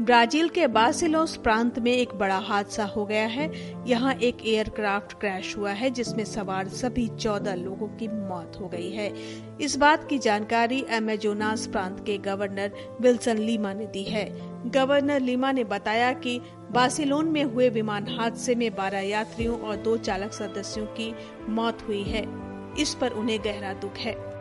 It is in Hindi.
ब्राज़ील के बासिलोस प्रांत में एक बड़ा हादसा हो गया है। यहाँ एक एयरक्राफ्ट क्रैश हुआ है, जिसमें सवार सभी चौदह लोगों की मौत हो गई है। इस बात की जानकारी एमेजोनास प्रांत के गवर्नर विल्सन लीमा ने दी है। गवर्नर लीमा ने बताया कि बासिलोन में हुए विमान हादसे में 12 यात्रियों और दो चालक सदस्यों की मौत हुई है। इस पर उन्हें गहरा दुख है।